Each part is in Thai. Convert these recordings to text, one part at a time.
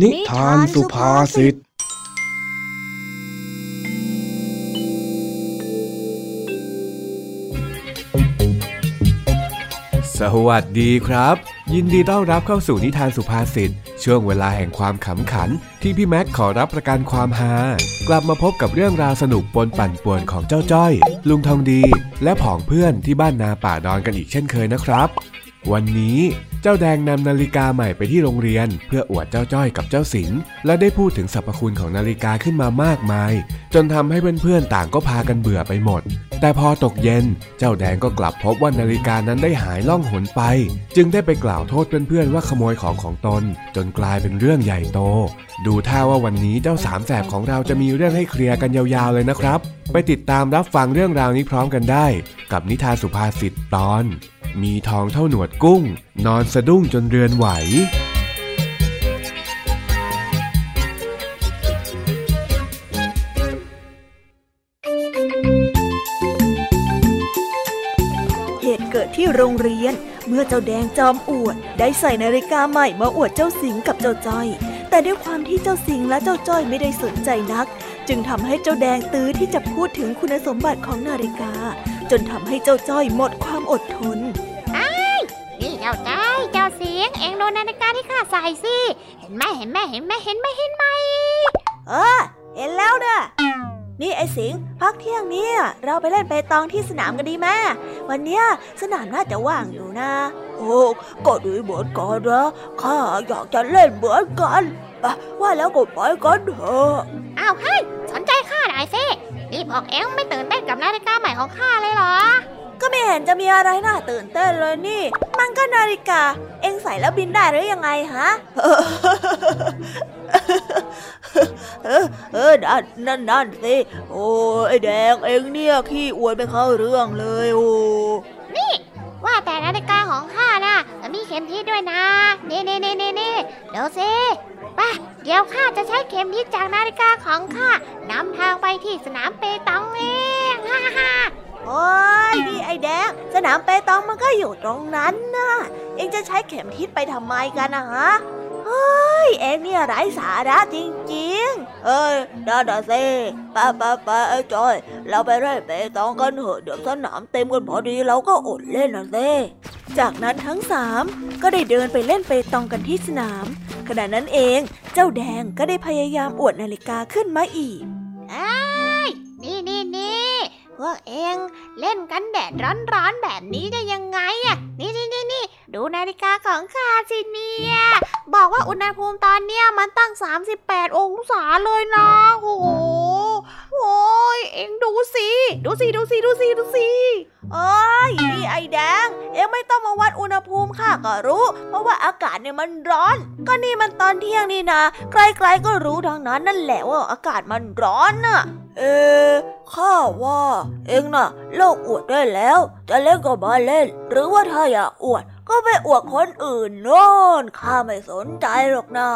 นิทานสุภาษิต สวัสดีครับ ยินดีต้อนรับเข้าสู่นิทานสุภาษิตช่วงเวลาแห่งความขำขัน ที่พี่แม็กขอรับประกันความฮากลับมาพบกับเรื่องราวสนุกปนปั่นป่วนของเจ้าจ้อย ลุงทองดี และผองเพื่อนที่บ้านนาป่าดอนกันอีกเช่นเคยนะครับ วันนี้เจ้าแดงนำนาฬิกาใหม่ไปที่โรงเรียน เพื่ออวดเจ้าจ้อยกับเจ้าสิงและได้พูดถึงสรรพคุณของนาฬิกาขึ้นมามากมาย จนทำให้เพื่อนๆต่างก็พากันเบื่อไปหมด แต่พอตกเย็น เจ้าแดงก็กลับพบว่านาฬิกานั้นได้หายล่องหนไป จึงได้ไปกล่าวโทษเพื่อนๆว่าขโมยของของตน จนกลายเป็นเรื่องใหญ่โต ดูท่าว่าวันนี้เจ้าสามแสบของเราจะมีเรื่องให้เคลียร์กันยาวๆเลยนะครับ ไปติดตามรับฟังเรื่องราวนี้พร้อมกันได้ กับนิทานสุภาษิตตอน มีทองเท่าหนวดกุ้ง นอนสะดุ้งจนเรือนไหวเหตุเกิดที่โรงเรียนเมื่อเจ้าแดงจอมอวด ได้ใส่นาฬิกาใหม่มาอวดเจ้าสิงกับเจ้าจ้อย แต่ด้วยความที่เจ้าสิงและเจ้าจ้อยไม่ได้สนใจนัก จึงทำให้เจ้าแดงตื้อที่จะพูดถึงคุณสมบัติของนาฬิกา จนทำให้เจ้าจ้อยหมดความอดทน จ้าจ้อยเจ้าเสียง เองดูนาฬิกาที่ข้าใส่สิ เห็นไหมเห็นไหมเห็นไหมเห็นไหมเห็นไหมเออ เห็นแล้วเด้อนี่ไอ้สิงห์พักเที่ยงเนี่ยเราไปเล่นเปตองที่สนามกันดีไหมวันเนี้ยสนามน่าจะว่างอยู่นะ โอ้ก็ดีเหมือนกันนะข้าอยากจะเล่นเหมือนกันอะว่าแล้วก็ไปกันเถอะอ้าวเฮ้ยสนใจข้าหน่อยสินี่พวกเองไม่ตื่นเต้นกับนาฬิกาใหม่ของข้าเลยเหรอ ก็ไม่เห็นจะมีอะไรน่าตื่นเต้นเลยนี่ มันก็นาฬิกา เอ็งใส่แล้วบินได้หรือยังไงฮะเออเออนั่นนั่นนั่นสิ โอ้ไอแดงเอ็งเนี่ยขี้อวดไปเข้าเรื่องเลยโอ้นี่ ว่าแต่นาฬิกาของข้าน่ะมีเข็มทิศด้วยนะ เน่เน่เน่เน่เน่เดี๋ยวสิไปเดี๋ยวข้าจะใช้เข็มทิศจากนาฬิกาของข้านำทางไปที่สนามเปตองเองฮ่าฮ่า โอ้ยนี่ไอแดง สนามเปตองมันก็อยู่ตรงนั้นนะเองจะใช้เข็มทิศไปทำไมกันนะฮะเฮ้ยเอ็งเนี่ยไร้สาระจริงๆ เอ้ยได้ได้สิไปไปไปไอ้จอย เราไปเล่นเปตองกันเถอะเดี๋ยวสนามเต็มกันพอดีเราก็อดเล่นนะสิจากนั้นทั้งสามก็ได้เดินไปเล่นเปตองกันที่สนาม ขณะนั้นเองเจ้าแดงก็ได้พยายามอวดนาฬิกาขึ้นมาอีกอ้ยนี่นี่นี่ พวกเองเล่นกันแดดร้อนๆแบบนี้ได้ยังไงอะนี่นี่นี่นี่ดูนาฬิกาของข้าสิเนี่ยบอกว่าอุณหภูมิตอนเนี้ยมันตั้ง 38 องศาเลยนะโอ้โหโอ้ยเองดูสิดูสิดูสิดูสิดูสิโอ้ยนี่ไอแดง เอ็งไม่ต้องมาวัดอุณหภูมิข้าก็รู้ เพราะว่าอากาศเนี่ยมันร้อน ก็นี่มันตอนเที่ยงนี่นะใครๆก็รู้ดังนั้นนั่นแหละว่าอากาศมันร้อนน่ะ เออข้าว่า เอ็งน่ะเลิกอวดได้แล้ว จะเล่นก็มาเล่น หรือว่าถ้าอยากอวด ก็ไปอวดคนอื่นโน่นข้าไม่สนใจหรอกนะ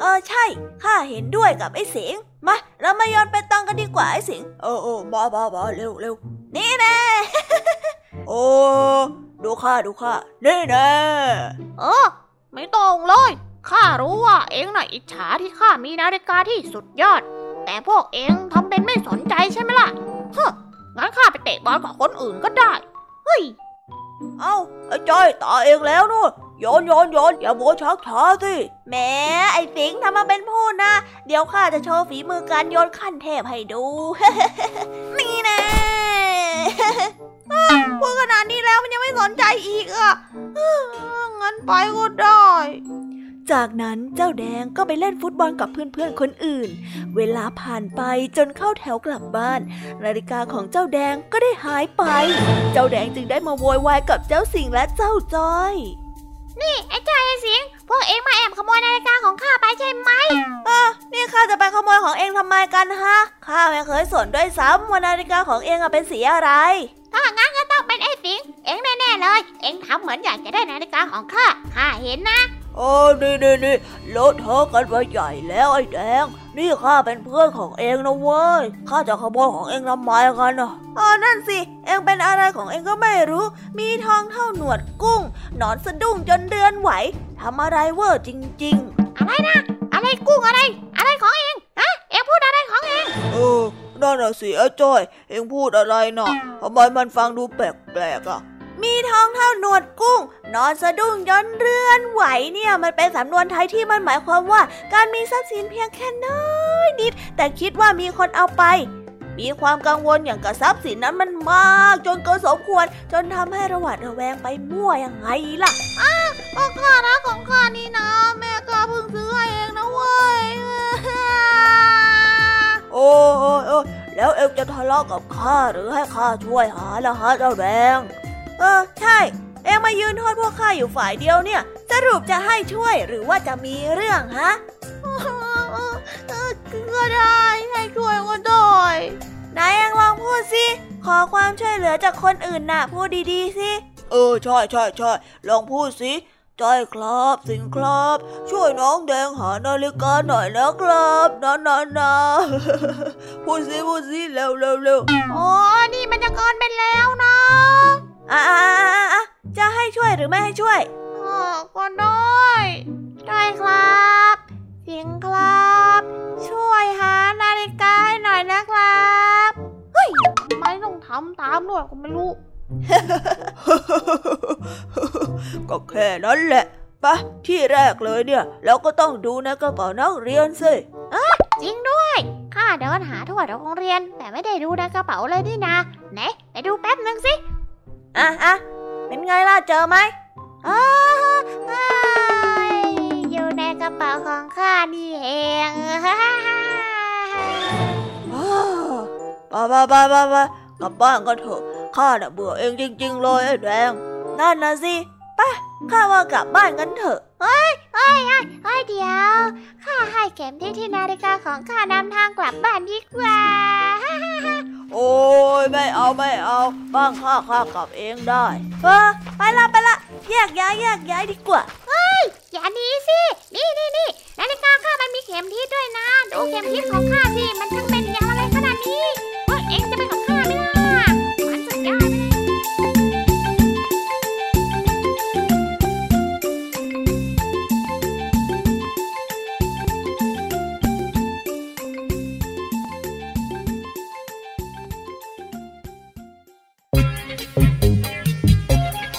เออใช่ ข้าเห็นด้วยกับไอ้สิงมาเรามาย้อนไปตังกันดีกว่าไอ้สิงเออเออมามามาเร็วเร็วนี่แน่โอ้ดูข้าดูข้านี่แน่เออไม่ต้องเลยข้ารู้ว่าเองน่ะอิจฉาที่ข้ามีนาฬิกาที่สุดยอด แต่พวกเองทำเป็นไม่สนใจใช่ไหมล่ะเฮ้องั้นข้าไปเตะบอลกับคนอื่นก็ได้ เฮ้ย เอ้า ไอ้จ้อยตาเองแล้วนู่นโยนโยนโยนอย่ามัวชักช้าสิแหมไอ้สิงห์ทำมาเป็นพูดนะ เดี๋ยวข้าจะโชว์ฝีมือการโยนขั้นเทพให้ดู นี่แน่พูดขนาดนี้แล้วมันยังไม่สนใจอีกอะงั้นไปก็ได้ จากนั้นเจ้าแดงก็ไปเล่นฟุตบอลกับเพื่อนๆคนอื่น เวลาผ่านไปจนเข้าแถวกลับบ้าน นาฬิกาของเจ้าแดงก็ได้หายไป เจ้าแดงจึงได้มาโวยวายกับเจ้าสิงห์และเจ้าจ้อย นี่ไอ้ใจไอ้เสียงพวกเองมาแอบขโมยนาฬิกาของข้าไปใช่ไหมเออนี่ข้าจะไปขโมยของเองทำไมกันฮะข้าไม่เคยสนด้วยซ้ำว่านาฬิกาของเองอะเป็นสีอะไรถ้างั้นก็ต้องเป็นไอ้สิงเองแน่ๆเลย เองทำเหมือนอยากจะได้นาฬิกาของข้าข้าเห็นนะ โอ้นี่นี่นี่เลอะเทอะกันไปใหญ่แล้วไอ้แดง นี่ข้าเป็นเพื่อนของเอ็งนะเว้ย ข้าจะขโมยของเอ็งทำไมกันอะอ๋อนั่นสิ เอ็งเป็นอะไรของเอ็งก็ไม่รู้ มีทองเท่าหนวดกุ้ง นอนสะดุ้งจนเรือนไหว ทำอะไรเวอร์จริงอะไรนะ อะไรกุ้งอะไร อะไรของเอ็งฮะเอ็งพูดอะไรของเอ็งๆเออนั่นน่ะสิไอ้จ้อย เอ็งพูดอะไรน่ะทำไมมันฟังดูแปลกๆอะ มีทองเท่าหนวดกุ้ง นอนสะดุ้งจนเรือนไหวเนี่ยมันเป็นสำนวนไทยที่มันหมายความว่า การมีทรัพย์สินเพียงแค่น้อยนิด แต่คิดว่ามีคนเอาไป มีความกังวลอย่างกับทรัพย์สินนั้นมันมาก จนเกินสมควร จนทำให้ระหวาดระแวงไปมั่วยังไงล่ะก็ข้านะของข้านี่นะ แม่ข้าเพิ่งซื้อให้เองนะเว้ยโอ้ยโอ้ยโอ้ยแล้วเอ็งจะทะเลาะกับข้าหรือให้ข้าช่วยหาละฮะเจ้าแดง เออ ใช่ เอ็งมายืนโทษพวกข้าอยู่ฝ่ายเดียวเนี่ย สรุปจะให้ช่วยหรือว่าจะมีเรื่องฮะก็ได้ให้ช่วยก็ได้นายเอ็งลองพูดสิขอความช่วยเหลือจากคนอื่นน่ะ พูดดีๆสิเออใช่ใช่ใช่ลองพูดสิจ้อยครับสิงครับ ช่วยน้องแดงหานาฬิกาหน่อยนะครับนะนะนะพูดสิพูดสิเร็วเร็วเร็วโอ้นี่มันจะเกินไปแล้วนะ อะอะอะอะจะให้ช่วยหรือไม่ให้ช่วยอ๋อก็ได้ได้ครับเสียงครับ ช่วยหานาฬิกาให้หน่อยนะครับเฮ้ยทำไมต้องทำตามด้วยก็ไม่รู้ ก็แค่นั้นแหละปะที่แรกเลยเนี่ยแล้วก็ต้องดูในกระเป๋านักเรียนสิจริงด้วยข้าเดินหาทั่วโรงเรียน แต่ไม่ได้ดูในกระเป๋าเลยนี่นะไหนไปดูแป๊บหนึ่งสิ อะอะเป็นไงล่ะเจอไหมอ้าเอ้ยอยู่ในกระเป๋าของข้านี่เองอ้าวไปไปไปไปไปกลับบ้านกันเถอะข้าน่ะเบื่อเองจริง ๆ เลยไอ้แดงนั่นนะสิไปข้าว่ากลับบ้านกันเถอะเฮ้ยเฮ้ยเฮ้ยเดี๋ยว ข้าให้เข็มทิศที่นาฬิกาของข้านำทางกลับบ้านดีกว่า โอ้ยไม่เอาไม่เอาบ้างข้าข้ากลับเองได้เออไปละไปละแยกย้ายแยกย้ายดีกว่าอย่าหนีสิ นี่นี่นี่นาฬิกาข้ามันมีเข็มทิศด้วยนะ ดูเข็มทิศของข้าสิ มันช่างเป็นอย่างอะไรขนาดนี้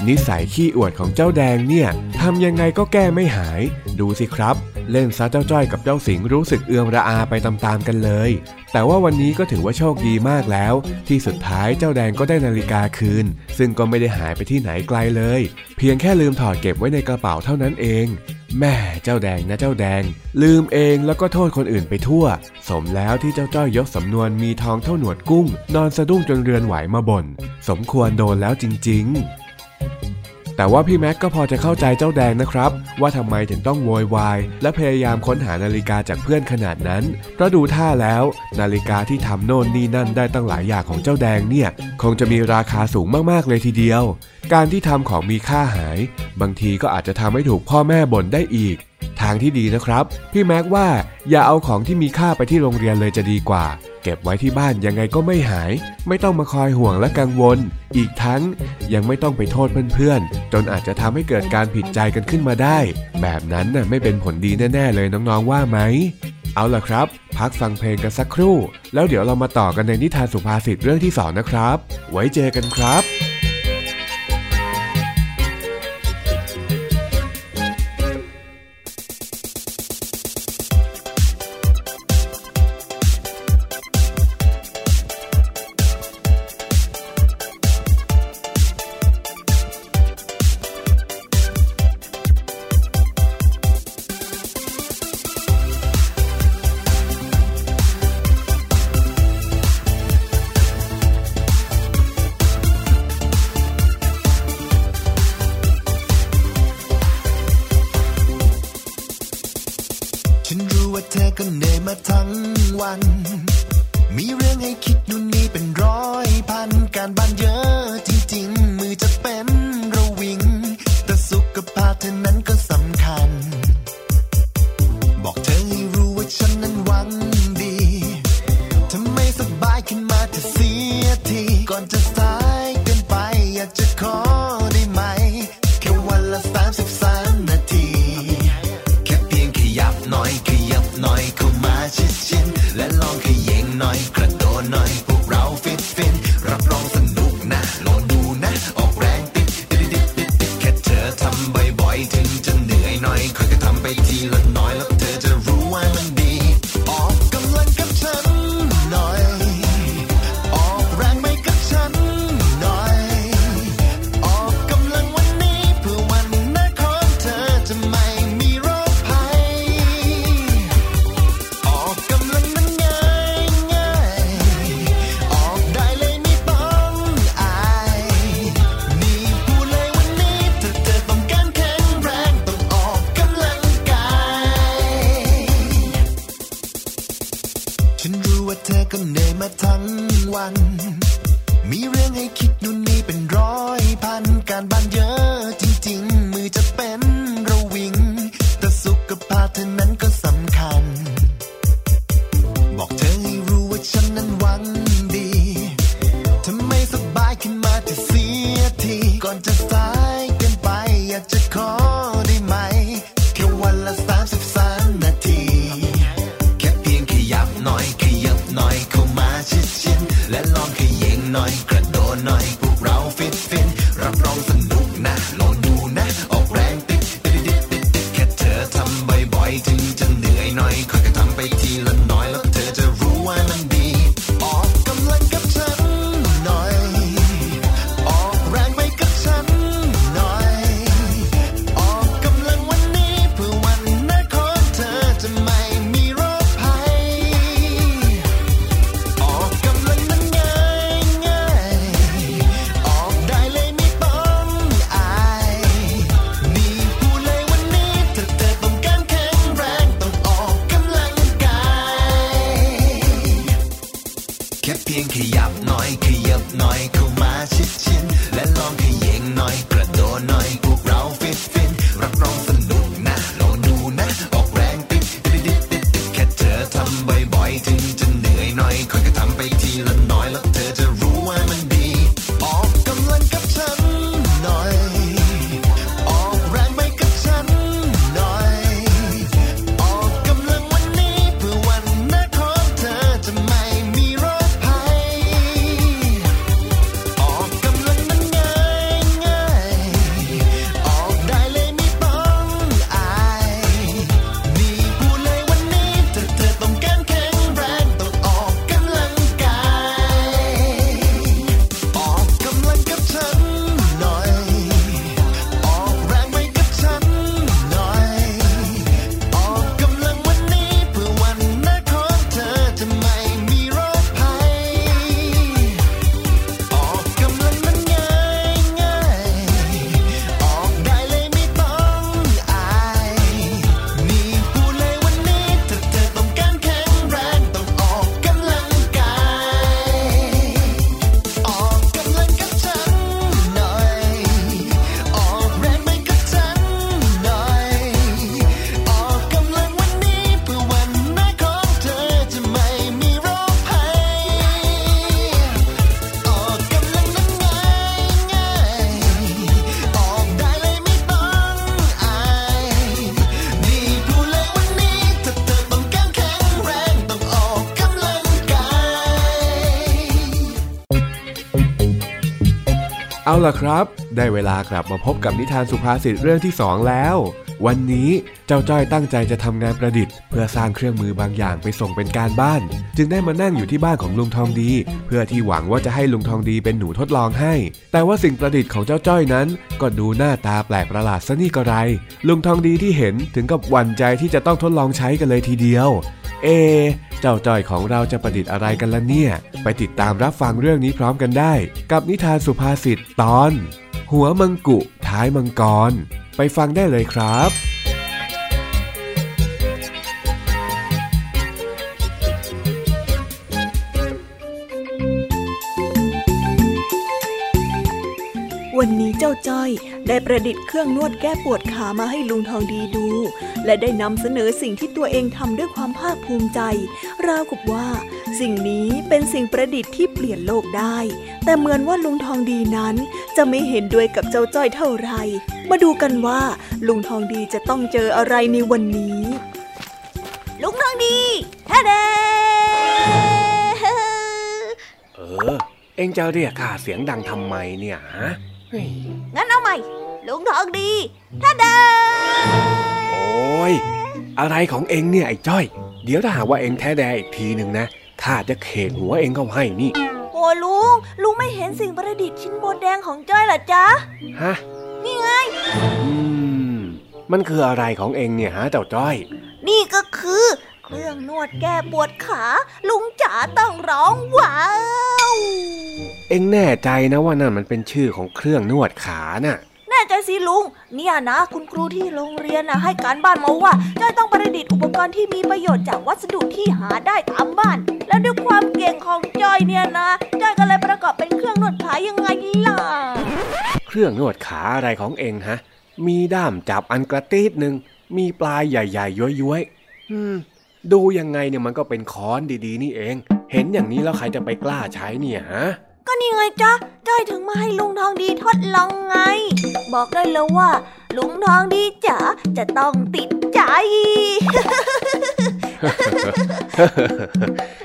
นิสัยขี้อวดของเจ้าแดงเนี่ยทำยังไงก็แก้ไม่หาย ดูสิครับ เล่นซะเจ้าจ้อยกับเจ้าสิงรู้สึกเอือมระอาไปตามๆกันเลย แต่ว่าวันนี้ก็ถือว่าโชคดีมากแล้ว ที่สุดท้ายเจ้าแดงก็ได้นาฬิกาคืน ซึ่งก็ไม่ได้หายไปที่ไหนไกลเลย เพียงแค่ลืมถอดเก็บไว้ในกระเป๋าเท่านั้นเองแม่เจ้าแดงนะเจ้าแดง ลืมเองแล้วก็โทษคนอื่นไปทั่ว สมแล้วที่เจ้าจ้อยยกสำนวนมีทองเท่าหนวดกุ้ง นอนสะดุ้งจนเรือนไหวมาบ่นสมควรโดนแล้วจริง ๆ แต่ว่าพี่แม็กก็พอจะเข้าใจเจ้าแดงนะครับ ว่าทำไมถึงต้องโวยวาย และพยายามค้นหานาฬิกาจากเพื่อนขนาดนั้นเพราะดูท่าแล้ว นาฬิกาที่ทำโน่นนี่นั่นได้ตั้งหลายอย่างของเจ้าแดงเนี่ย คงจะมีราคาสูงมากๆเลยทีเดียว การที่ทำของมีค่าหาย บางทีก็อาจจะทำให้ถูกพ่อแม่บ่นได้อีก ทางที่ดีนะครับ พี่แม็กว่าอย่าเอาของที่มีค่าไปที่โรงเรียนเลยจะดีกว่า เก็บไว้ที่บ้านยังไงก็ไม่หาย ไม่ต้องมาคอยห่วงและกังวล อีกทั้งยังไม่ต้องไปโทษเพื่อนๆ จนอาจจะทำให้เกิดการผิดใจกันขึ้นมาได้ แบบนั้นน่ะไม่เป็นผลดีแน่ๆเลยน้องๆว่าไหม เอาล่ะครับ พักฟังเพลงกันสักครู่ แล้วเดี๋ยวเรามาต่อกันในนิทานสุภาษิตเรื่องที่สองนะครับ ไว้เจอกันครับ พัน fit fin Wrap round าล่ะครับ ได้เวลากลับมาพบกับนิทานสุภาษิตเรื่องที่สองแล้ว วันนี้เจ้าจ้อยตั้งใจจะทำงานประดิษฐ์ พื่อสร้างเครื่องมือบางอย่างไปส่งเป็นการบ้าน จึงได้มานั่งอยู่ที่บ้านของลุงทองดี เพื่อที่หวังว่าจะให้ลุงทองดีเป็นหนูทดลองให้ แต่ว่าสิ่งประดิษฐ์ของเจ้าจ้อยนั้น ก็ดูหน้าตาแปลกประหลาดซะนี่ก็ไร ลุงทองดีที่เห็นถึงกับหวั่นใจที่จะต้องทดลองใช้กันเลยทีเดียว เอ เจ้าจ้อยของเราจะประดิษฐ์อะไรกันล่ะเนี่ย ไปติดตามรับฟังเรื่องนี้พร้อมกันได้ กับนิทานสุภาษิตตอน หัวมังกุท้ายมังกร ไปฟังได้เลยครับ เจ้าจ้อย ได้ประดิษฐ์เครื่องนวดแก้ปวดขามาให้ลุงทองดีดู และได้นำเสนอสิ่งที่ตัวเองทำด้วยความภาคภูมิใจ ราวกับว่า สิ่งนี้เป็นสิ่งประดิษฐ์ที่เปลี่ยนโลกได้ แต่เหมือนว่าลุงทองดีนั้น จะไม่เห็นด้วยกับเจ้าจ้อยเท่าไร มาดูกันว่า ลุงทองดีจะต้องเจออะไรในวันนี้ ลุงทองดีฮ่าเดเออ เอ็งจ้าเรียกข้าเสียงดังทำไมเนี่ยฮะ งั้นเอาใหม่ ลุงทองดีท่าเดิโอ้ย อะไรของเองเนี่ยไอ้จ้อย เดี๋ยวถ้าหาว่าเองแท้แดอีกทีหนึ่งนะข้าจะเขกหัวเองเข้าให้นี่ โอ้ลุง ลุงไม่เห็นสิ่งประดิษฐ์ชิ้นโบนแดงของจ้อยหรอจ๊ะ ฮะ นี่ไง อืม มันคืออะไรของเองเนี่ยฮะเจ้าจ้อย นี่ก็คือ เครื่องนวดแก้ปวดขา ลุงจ๋าต้องร้องว้าว เองแน่ใจนะว่านั่นมันเป็นชื่อของเครื่องนวดขาน่ะแน่ใจสิลุง เนี่ยนะ คุณครูที่โรงเรียนนะให้การบ้านมาว่าจ้อยต้องประดิษฐ์อุปกรณ์ที่มีประโยชน์จากวัสดุที่หาได้ตามบ้าน แล้วด้วยความเก่งของจ้อยเนี่ยนะจ้อยก็เลยประกอบเป็นเครื่องนวดขายังไงล่ะ เครื่องนวดขาอะไรของเองฮะ มีด้ามจับอันกระตีดหนึ่งมีปลายใหญ่ๆย้อยๆอืม ดูยังไงเนี่ยมันก็เป็นค้อนดีๆ นี่เอง เห็นอย่างนี้แล้วใครจะไปกล้าใช้เนี่ยฮะก็นี่ไงจ๊ะจ้อยถึงมาให้ลุงทองดีทดลองไง บอกได้เลยว่า ลุงทองดีจ๋าจะต้องติดใจ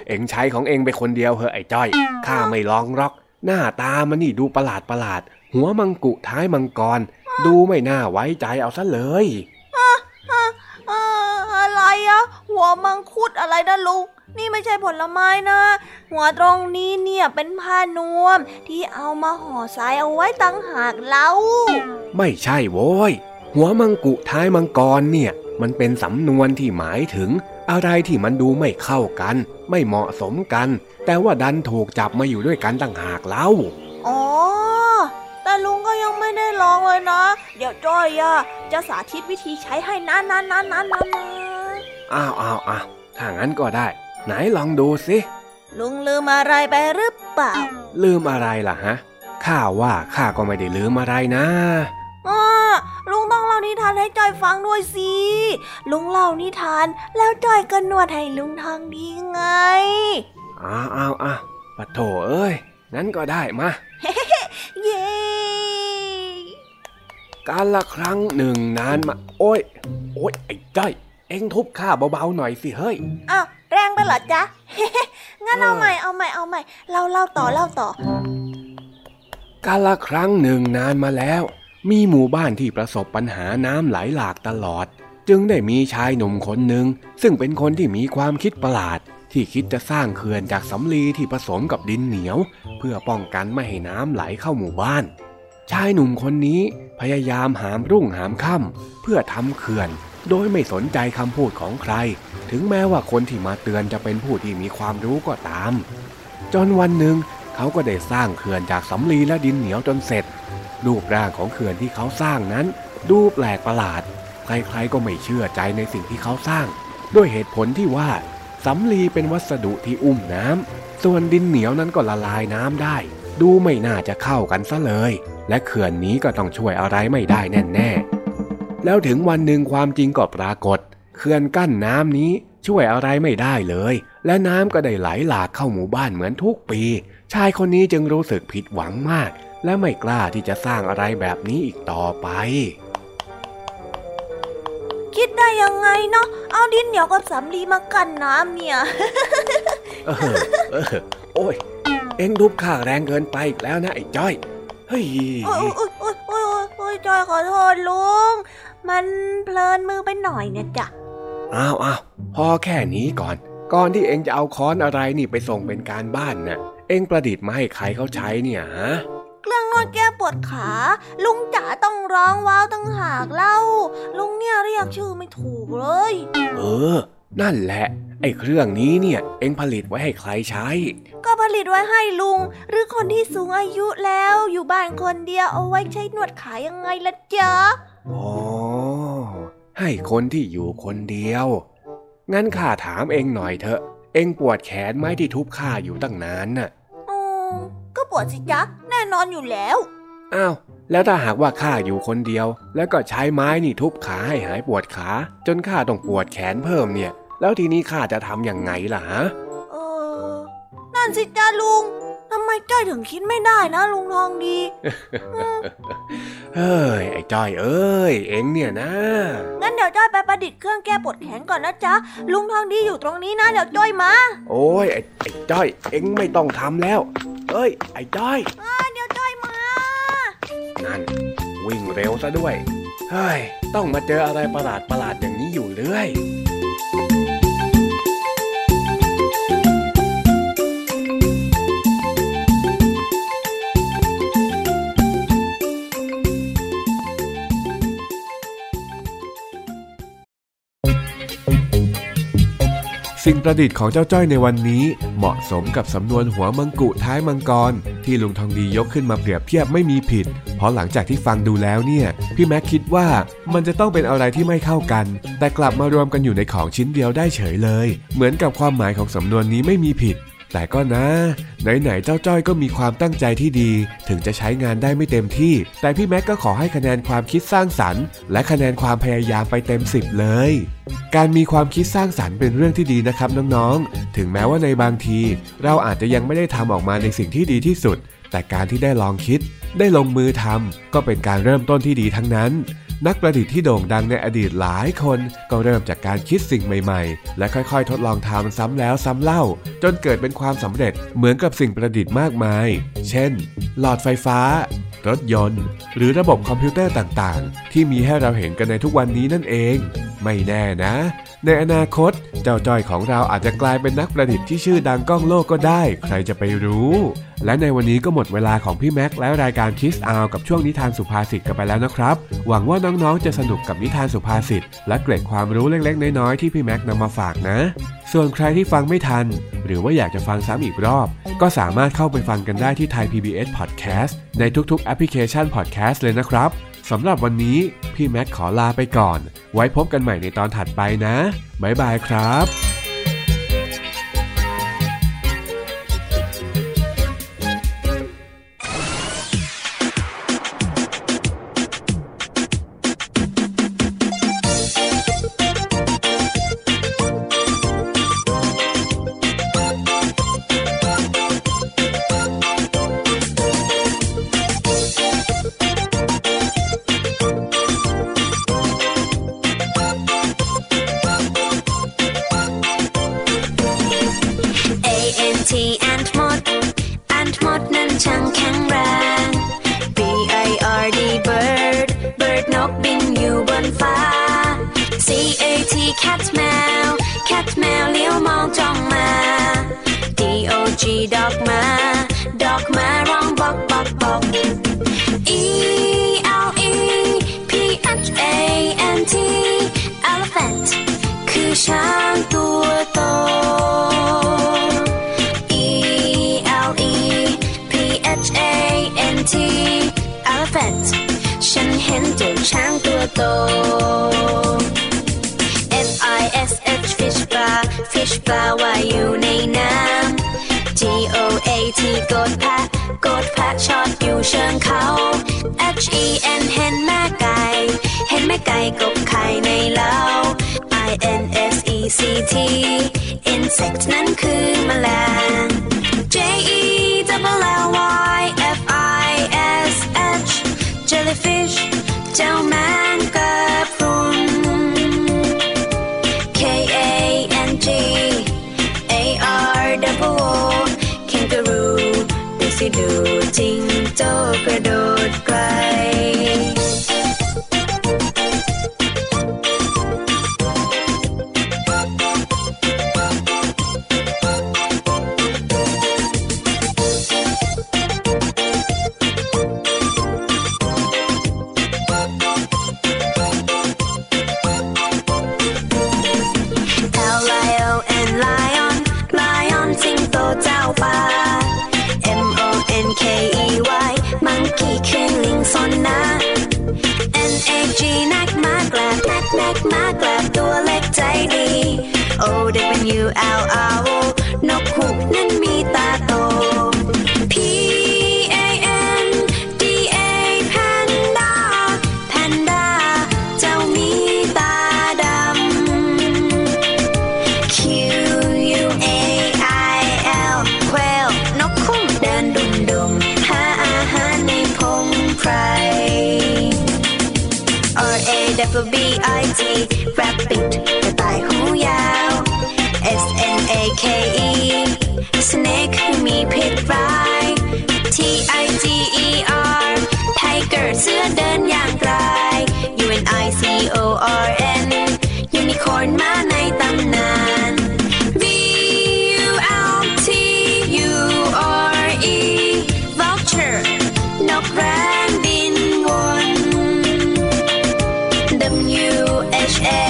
เองใช้ของเองไปคนเดียวเหอะไอ้จ้อย ข้าไม่ลองหรอก หน้าตามันนี่ดูประหลาดประหลาด หัวมังกุท้ายมังกร ดูไม่น่าไว้ใจเอาซะเลย อ่าอะไรอะหัวมังคุดอะไรนะลุงนี่ไม่ใช่ผลไม้นะ หัวตรงนี้เนี่ยเป็นผ้านวม ที่เอามาห่อสายเอาไว้ตั้งหากเล่าไม่ใช่โว้ยหัวมังกุท้ายมังกรเนี่ย มันเป็นสำนวนที่หมายถึง อะไรที่มันดูไม่เข้ากัน ไม่เหมาะสมกัน แต่ว่าดันถูกจับมาอยู่ด้วยกันต่างหากเล่า ลองเลยนะ เดี๋ยวจ้อยอะจะสาธิตวิธีใช้ให้นานนานๆๆๆๆนะอ้าวอ้าวอ้าวถ้างั้นก็ได้ ไหนลองดูสิ ลุงลืมอะไรไปหรือเปล่า ลืมอะไรล่ะฮะ ข้าว่าข้าก็ไม่ได้ลืมอะไรนะอ่าลุงต้องเล่านิทานให้จอยฟังด้วยสิ ลุงเล่านิทาน แล้วจอยก็นวดให้ลุงทางดีไง อ้าวอ้าวอ้าวปะโถเอ้ยงั้นก็ได้มา เย้ การละครั้งหนึ่งนานมา โอ้ย โอ้ยไอ้จ้อย เอ็งทุบข้าเบาๆหน่อยสิเฮ้ยอ้าวแรงไปเหรอจ๊ะงั้นเอาเออใหม่เอาใหม่เอาใหม่เล่าเล่าต่อเล่าต่อ การละครั้งหนึ่งนานมาแล้ว มีหมู่บ้านที่ประสบปัญหาน้ำไหลหลากตลอด จึงได้มีชายหนุ่มคนหนึ่ง ซึ่งเป็นคนที่มีความคิดประหลาด ที่คิดจะสร้างเขื่อนจากสำลีที่ผสมกับดินเหนียว เพื่อป้องกันไม่ให้น้ำไหลเข้าหมู่บ้าน ชายหนุ่มคนนี้พยายามหามรุ่งหามค่ำเพื่อทำเขื่อน โดยไม่สนใจคำพูดของใคร ถึงแม้ว่าคนที่มาเตือนจะเป็นผู้ที่มีความรู้ก็ตาม จนวันหนึ่งเขาก็ได้สร้างเขื่อนจากสำลีและดินเหนียวจนเสร็จ รูปร่างของเขื่อนที่เขาสร้างนั้น ดูแปลกประหลาด ใครๆก็ไม่เชื่อใจในสิ่งที่เขาสร้าง ด้วยเหตุผลที่ว่าสำลีเป็นวัสดุที่อุ้มน้ำส่วนดินเหนียวนั้นก็ละลายน้ำได้ ดูไม่น่าจะเข้ากันซะเลย และเขื่อนนี้ก็ต้องช่วยอะไรไม่ได้แน่ๆ แล้วถึงวันหนึ่งความจริงก็ปรากฏเขื่อนกั้นน้ำนี้ช่วยอะไรไม่ได้เลย และน้ำก็ได้ไหลหลากเข้าหมู่บ้านเหมือนทุกปี ชายคนนี้จึงรู้สึกผิดหวังมาก และไม่กล้าที่จะสร้างอะไรแบบนี้อีกต่อไป คิดได้ยังไงเนาะเอาดินเหนียวกับสำลีมากั้นน้ำเนี่ยเออเออโอ้ยเอ็งทุบข้าแรงเกินไปอีกแล้วนะไอ้จ้อย เฮ้ยโอ้ยโอ้ยโอ้ยโอ้ยโอ้ยจอยขอโทษลุง มันเพลินมือไปหน่อยเนี่ยจ้ะอ้าวอ้าวพอแค่นี้ก่อน ก่อนที่เอ็งจะเอาค้อนอะไรนี่ไปส่งเป็นการบ้านน่ะ เอ็งประดิษฐ์มาให้ใครเขาใช้เนี่ยฮะเครื่องนวดแก้ปวดขา ลุงจ๋าต้องร้องว้าวตั้งหากเล่า ลุงเนี่ยเรียกชื่อไม่ถูกเลย เออ นั่นแหละ ไอ้เครื่องนี้เนี่ยเอ็งผลิตไว้ให้ใครใช้ ก็ผลิตไว้ให้ลุง หรือคนที่สูงอายุแล้วอยู่บ้านคนเดียวเอาไว้ใช้นวดขายังไงล่ะจ๊ะอ๋อให้คนที่อยู่คนเดียว งั้นข้าถามเอ็งหน่อยเถอะ เอ็งปวดแขนไหมที่ทุบข้าอยู่ตั้งนานน่ะอ๋อก็ปวดสิจ๊ะแน่นอนอยู่แล้ว อ้าวแล้วถ้าหากว่าข้าอยู่คนเดียว แล้วก็ใช้ไม้นี่ทุบขาให้หายปวดขา จนข้าต้องปวดแขนเพิ่มเนี่ย แล้วทีนี้ข้าจะทำยังไงล่ะฮะเออ นั่นสิจ้าลุงทำไมจ้อยถึงคิดไม่ได้นะลุงทองดีเฮ้ยไอ้จ้อยเอ้ยเอ็งเนี่ยนะ งั้นเดี๋ยวจ้อยไปประดิษฐ์เครื่องแก้ปวดแขนก่อนนะจ๊ะลุงทองดีอยู่ตรงนี้นะเดี๋ยวจ้อยมา โอ้ยไอ้ไอ้จ้อย เอ็งไม่ต้องทำแล้ว เอ้ย ไอ้จ้อยอ่าเดี๋ยวจ้อยมา นั่น วิ่งเร็วซะด้วย เฮ้ย ต้องมาเจออะไรประหลาดประหลาดอย่างนี้อยู่เรื่อย สิ่งประดิษฐ์ของเจ้าจ้อยในวันนี้ เหมาะสมกับสำนวนหัวมังกุท้ายมังกร ที่ลุงทองดียกขึ้นมาเปรียบเทียบไม่มีผิด เพราะหลังจากที่ฟังดูแล้วเนี่ย พี่แม็กคิดว่ามันจะต้องเป็นอะไรที่ไม่เข้ากัน แต่กลับมารวมกันอยู่ในของชิ้นเดียวได้เฉยเลย เหมือนกับความหมายของสำนวนนี้ไม่มีผิด แต่ก็นะ ไหนๆเจ้าจ้อยก็มีความตั้งใจที่ดี ถึงจะใช้งานได้ไม่เต็มที่ แต่พี่แม็กก็ขอให้คะแนนความคิดสร้างสรรค์ และคะแนนความพยายามไปเต็มสิบเลย การมีความคิดสร้างสรรค์เป็นเรื่องที่ดีนะครับน้องๆ ถึงแม้ว่าในบางที เราอาจจะยังไม่ได้ทำออกมาในสิ่งที่ดีที่สุด แต่การที่ได้ลองคิด ได้ลงมือทำก็เป็นการเริ่มต้นที่ดีทั้งนั้น นักประดิษฐ์ที่โด่งดังในอดีตหลายคน ก็เริ่มจากการคิดสิ่งใหม่ๆ และค่อยๆ ทดลองทำซ้ำแล้วซ้ำเล่า จนเกิดเป็นความสำเร็จเหมือนกับสิ่งประดิษฐ์มากมาย เช่น หลอดไฟฟ้า รถยนต์ หรือระบบคอมพิวเตอร์ต่างๆ ที่มีให้เราเห็นกันในทุกวันนี้นั่นเอง ไม่แน่นะ ในอนาคต เจ้าจอยของเราอาจจะกลายเป็นนักประดิษฐ์ที่ชื่อดังก้องโลกก็ได้ ใครจะไปรู้ และในวันนี้ก็หมดเวลาของพี่แม็กและรายการคิสอากับช่วงนิทานสุภาษิตกันไปแล้วนะครับ หวังว่าน้องๆ จะสนุกกับนิทานสุภาษิตและเกร็ดความรู้เล็กๆ น้อยๆ ที่พี่แม็กนำมาฝากนะ ส่วนใครที่ฟังไม่ทัน หรือว่าอยากจะฟังซ้ำอีกรอบ ก็สามารถเข้าไปฟังกันได้ที่ Thai PBS Podcast ในทุกๆ แอปพลิเคชัน Podcast เลยนะครับสำหรับวันนี้พี่แม็กขอลาไปก่อน ไว้พบกันใหม่ในตอนถัดไปนะบ๊ายบายครับ G dog มา dog มาร้องบอกบอกบอก E L E P H A N T elephant คือช้างตัวโต E L E P H A N T elephant ฉันเห็นเจ้าช้างตัวโต F I S H fish ปลา fish ปลาว่ายอยู่ในน้ำ ไอทีโกดแพะกดแพะชอดอยู่เชิงเขา H E N เห็นแม่ไก่ เห็นแม่ไก่กบไข่ในเล้า I N S E C T insect นั้นคือแมลง สิดูจิงโจ้กระโดด Hey.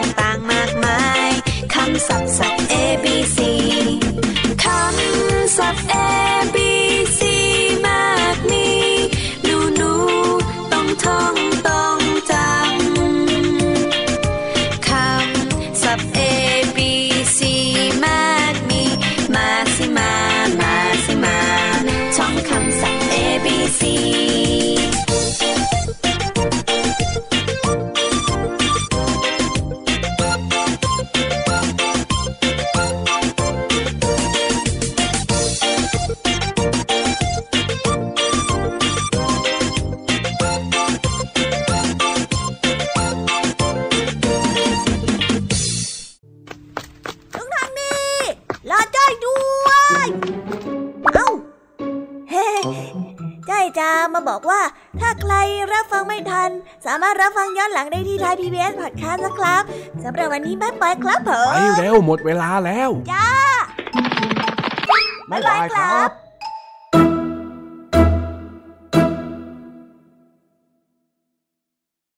งย้อนหลังได้ที่ไทยพีบีเอสพอดแคสต์นะครับสำหรับวันนี้บ๊ายบายครับผไปมเร็วหมดเวลาแล้วจ้า